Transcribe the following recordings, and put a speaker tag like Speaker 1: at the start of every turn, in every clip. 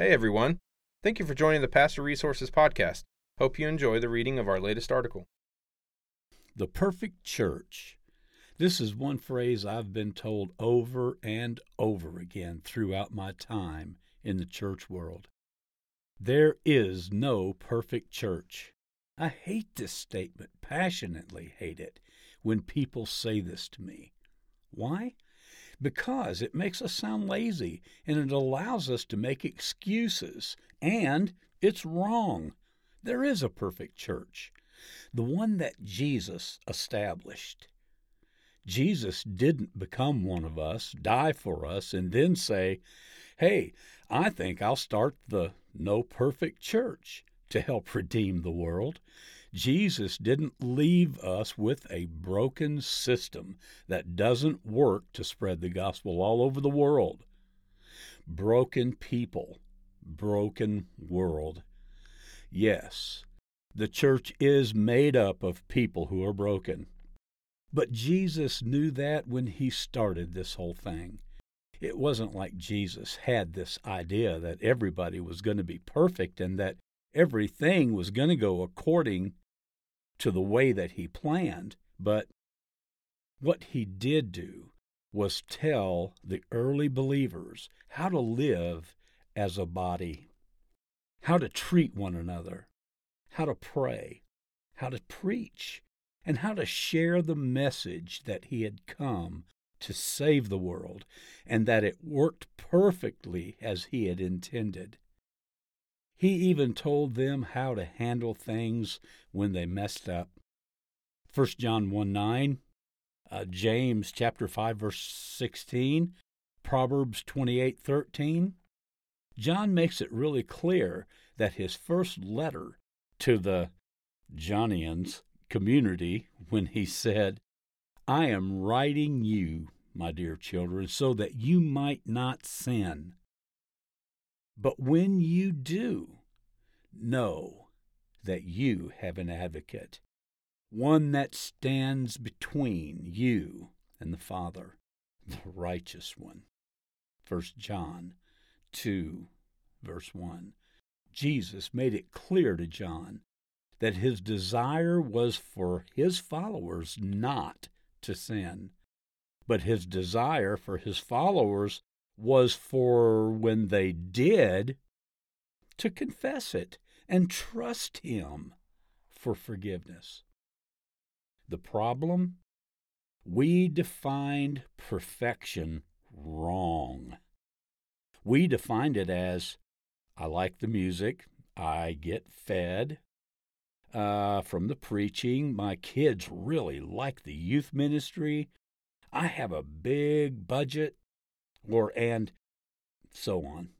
Speaker 1: Hey everyone. Thank you for joining the Pastor Resources Podcast. Hope you enjoy the reading of our latest article.
Speaker 2: The perfect church. This is one phrase I've been told over and over again throughout my time in the church world. There is no perfect church. I hate this statement, passionately hate it, when people say this to me. Why? Because it makes us sound lazy and it allows us to make excuses, and it's wrong. There is a perfect church, the one that Jesus established. Jesus didn't become one of us, die for us, and then say, Hey, I think I'll start the no perfect church to help redeem the world. Jesus didn't leave us with a broken system that doesn't work to spread the gospel all over the world. Broken people, broken world. Yes, the church is made up of people who are broken. But Jesus knew that when he started this whole thing. It wasn't like Jesus had this idea that everybody was going to be perfect and that everything was going to go according to the way that he planned. But what he did do was tell the early believers how to live as a body how to treat one another, how to pray, how to preach, and how to share the message that he had come to save the world and that it worked perfectly as he had intended. He even told them how to handle things when they messed up. 1 John 1 9, uh, James chapter 5 verse 16, Proverbs 28 13, John makes it really clear that his first letter to the Johannine community, when he said, I am writing you, my dear children, so that you might not sin. But when you do, know that you have an advocate, one that stands between you and the Father, the righteous one. 1 John 2, verse 1. Jesus made it clear to John that his desire was for his followers not to sin, but his desire for his followers was for when they did to confess it and trust him for forgiveness. The problem? We defined perfection wrong. We defined it as I like the music, I get fed uh, from the preaching, my kids really like the youth ministry, I have a big budget, or and so on.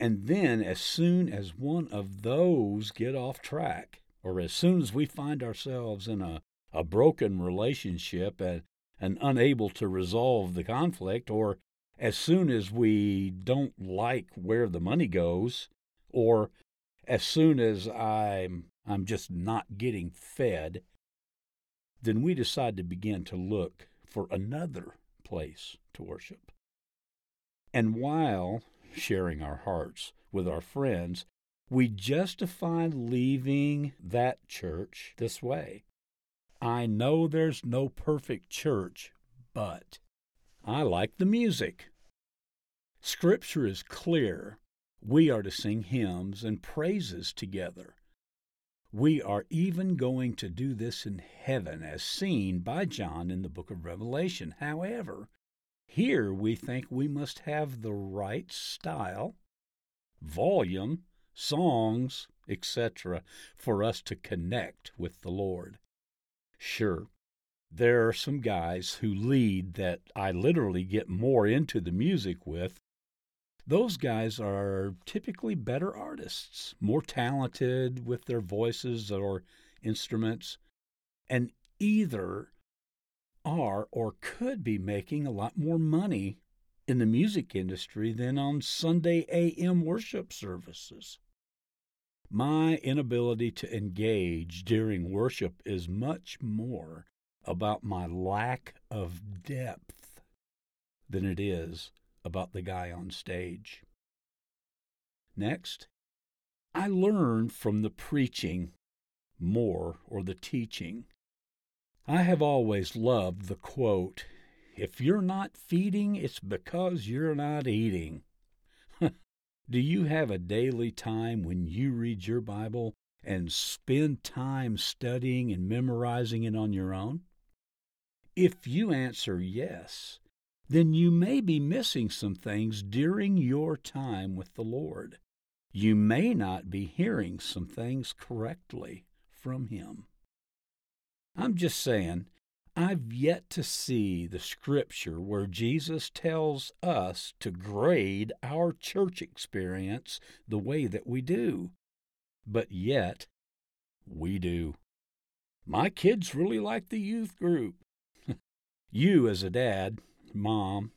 Speaker 2: And then, as soon as one of those get off track, or as soon as we find ourselves in a, a broken relationship and, and unable to resolve the conflict, or as soon as we don't like where the money goes, or as soon as I'm I'm just not getting fed, then we decide to begin to look for another place to worship. And while sharing our hearts with our friends, we justify leaving that church this way. I know there's no perfect church, but I like the music. Scripture is clear. We are to sing hymns and praises together. We are even going to do this in heaven, as seen by John in the book of Revelation. However, here we think we must have the right style, volume, songs, etc., for us to connect with the Lord. Sure, there are some guys who lead that I literally get more into the music with. Those guys are typically better artists, more talented with their voices or instruments, and either are or could be making a lot more money in the music industry than on Sunday AM worship services. My inability to engage during worship is much more about my lack of depth than it is about the guy on stage. Next, I learn from the preaching more or the teaching. I have always loved the quote, if you're not feeding, it's because you're not eating. Do you have a daily time when you read your Bible and spend time studying and memorizing it on your own? If you answer yes, then you may be missing some things during your time with the Lord. You may not be hearing some things correctly from Him. I'm just saying, I've yet to see the scripture where Jesus tells us to grade our church experience the way that we do. But yet, we do. My kids really like the youth group. you, as a dad, mom,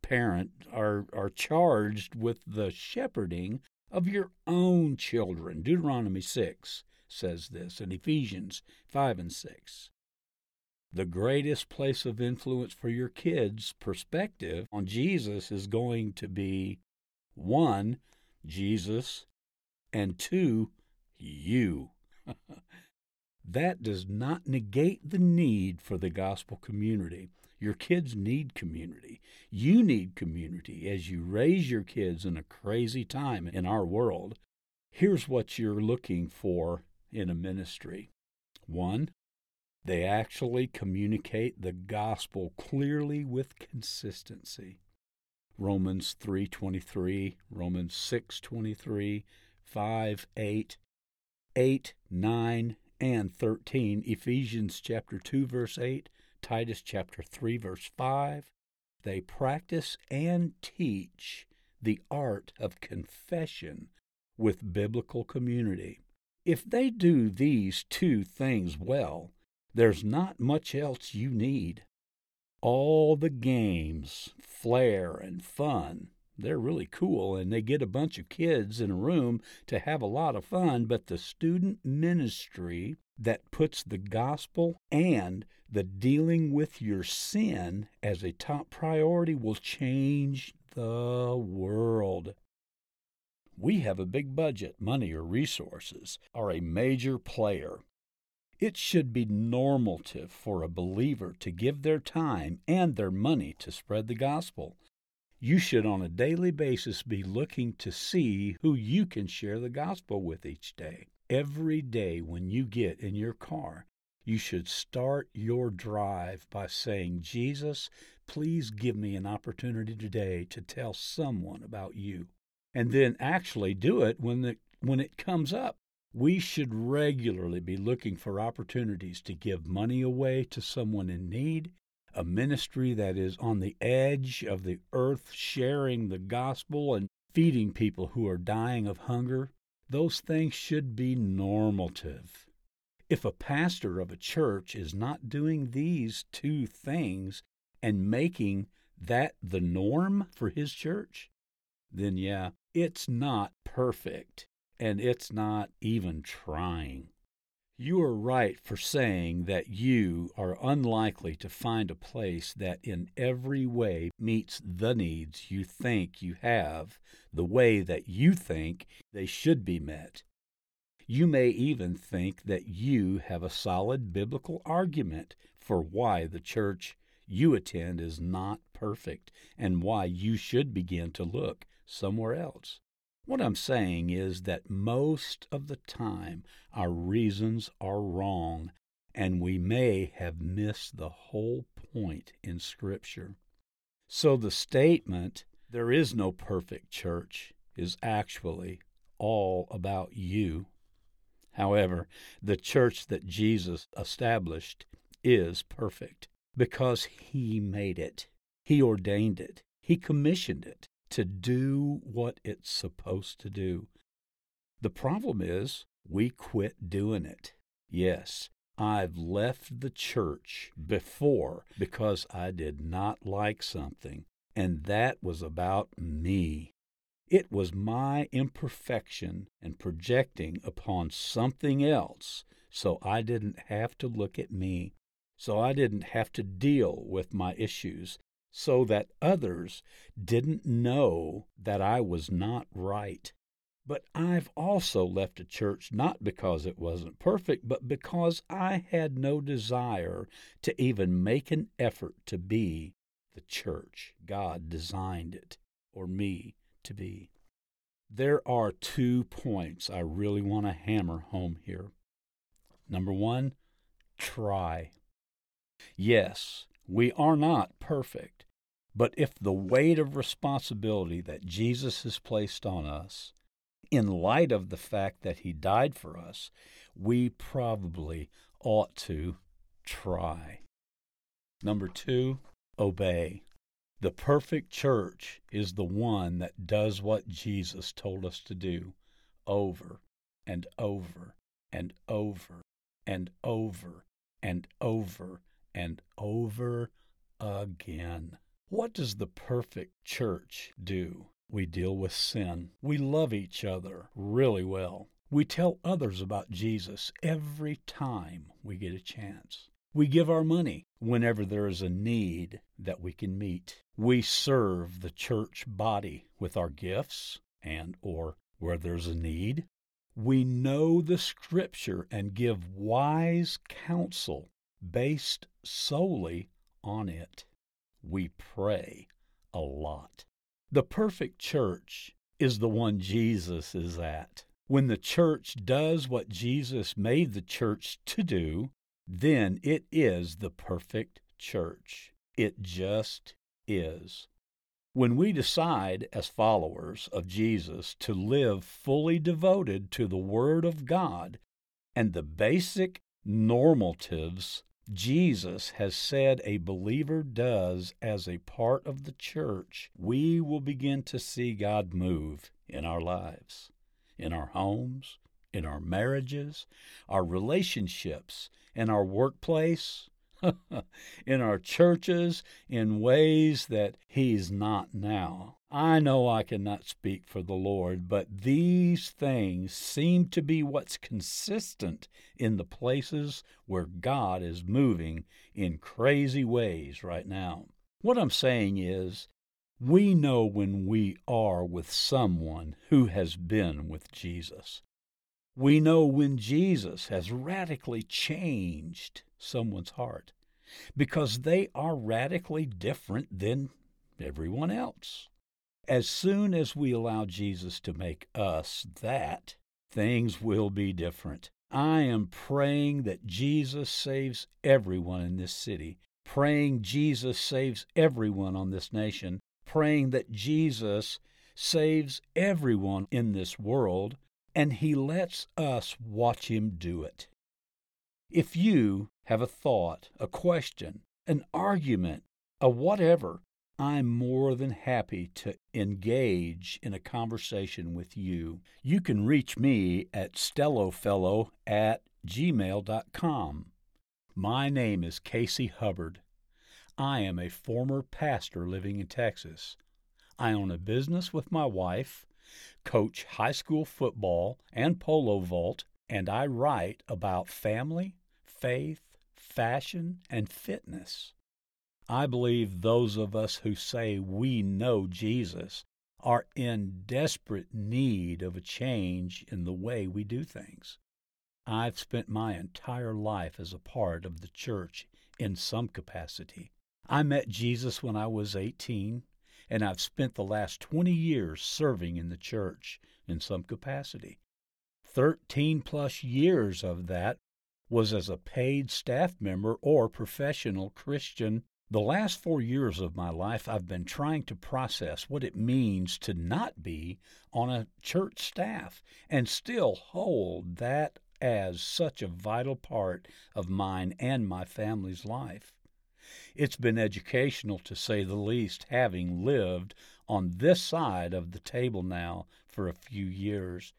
Speaker 2: parent, are, are charged with the shepherding of your own children. Deuteronomy 6 says this, in Ephesians 5 and 6 the greatest place of influence for your kids' perspective on Jesus is going to be one, Jesus, and two, you. that does not negate the need for the gospel community. Your kids need community. You need community as you raise your kids in a crazy time in our world. Here's what you're looking for in a ministry one, they actually communicate the gospel clearly with consistency. Romans 3:23, Romans 6:23, 5, 8, 8, 9, and 13, Ephesians chapter 2 verse 8, Titus chapter 3 verse 5. They practice and teach the art of confession with biblical community. If they do these two things well, there's not much else you need. All the games, flair, and fun, they're really cool, and they get a bunch of kids in a room to have a lot of fun, but the student ministry that puts the gospel and the dealing with your sin as a top priority will change the world. We have a big budget. Money or resources are a major player it should be normative for a believer to give their time and their money to spread the gospel. You should, on a daily basis, be looking to see who you can share the gospel with each day. Every day when you get in your car, you should start your drive by saying, Jesus, please give me an opportunity today to tell someone about you. And then actually do it when, the, when it comes up. We should regularly be looking for opportunities to give money away to someone in need, a ministry that is on the edge of the earth, sharing the gospel and feeding people who are dying of hunger. Those things should be normative. If a pastor of a church is not doing these two things and making that the norm for his church, then yeah, it's not perfect and it's not even trying. You are right for saying that you are unlikely to find a place that in every way meets the needs you think you have the way that you think they should be met. You may even think that you have a solid biblical argument for why the church you attend is not perfect and why you should begin to look somewhere else. What I'm saying is that most of the time our reasons are wrong, and we may have missed the whole point in Scripture. So the statement, there is no perfect church, is actually all about you. However, the church that Jesus established is perfect because He made it, He ordained it, He commissioned it to do what it's supposed to do. The problem is we quit doing it. Yes, I've left the church before because I did not like something, and that was about me. It was my imperfection and projecting upon something else, so I didn't have to look at me, so I didn't have to deal with my issues, so that others didn't know that I was not right. But I've also left a church not because it wasn't perfect, but because I had no desire to even make an effort to be the church God designed it or me to be. There are two points I really want to hammer home here. Number one, try. Yes, we are not perfect, but if the weight of responsibility that Jesus has placed on us in light of the fact that he died for us, we probably ought to try. Number two, obey. The perfect church is the one that does what Jesus told us to do over and over and over and over and over and over again. What does the perfect church do? We deal with sin. We love each other really well. We tell others about Jesus every time we get a chance. We give our money whenever there is a need that we can meet. We serve the church body with our gifts and or where there's a need. We know the scripture and give wise counsel based solely on it. We pray a lot. The perfect church is the one Jesus is at. When the church does what Jesus made the church to do, then it is the perfect church. It just is. When we decide as followers of Jesus to live fully devoted to the Word of God and the basic normatives Jesus has said a believer does as a part of the church, we will begin to see God move in our lives, in our homes, in our marriages, our relationships, in our workplace, in our churches, in ways that He's not now. I know I cannot speak for the Lord, but these things seem to be what's consistent in the places where God is moving in crazy ways right now. What I'm saying is, we know when we are with someone who has been with Jesus. We know when Jesus has radically changed someone's heart because they are radically different than everyone else. As soon as we allow Jesus to make us that, things will be different. I am praying that Jesus saves everyone in this city, praying Jesus saves everyone on this nation, praying that Jesus saves everyone in this world, and He lets us watch Him do it. If you have a thought, a question, an argument, a whatever, I'm more than happy to engage in a conversation with you. You can reach me at stellofellow at gmail.com. My name is Casey Hubbard. I am a former pastor living in Texas. I own a business with my wife, coach high school football and pole vault, and I write about family, faith, fashion, and fitness. I believe those of us who say we know Jesus are in desperate need of a change in the way we do things. I've spent my entire life as a part of the church in some capacity. I met Jesus when I was 18, and I've spent the last 20 years serving in the church in some capacity. 13 plus years of that was as a paid staff member or professional Christian the last four years of my life, I've been trying to process what it means to not be on a church staff and still hold that as such a vital part of mine and my family's life. It's been educational, to say the least, having lived on this side of the table now for a few years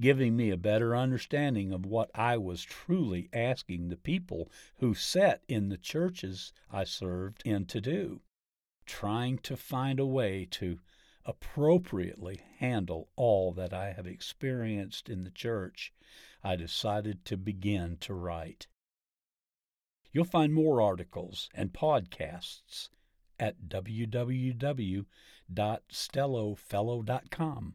Speaker 2: giving me a better understanding of what I was truly asking the people who sat in the churches I served in to do, trying to find a way to appropriately handle all that I have experienced in the church, I decided to begin to write. You'll find more articles and podcasts at www.stellofellow.com.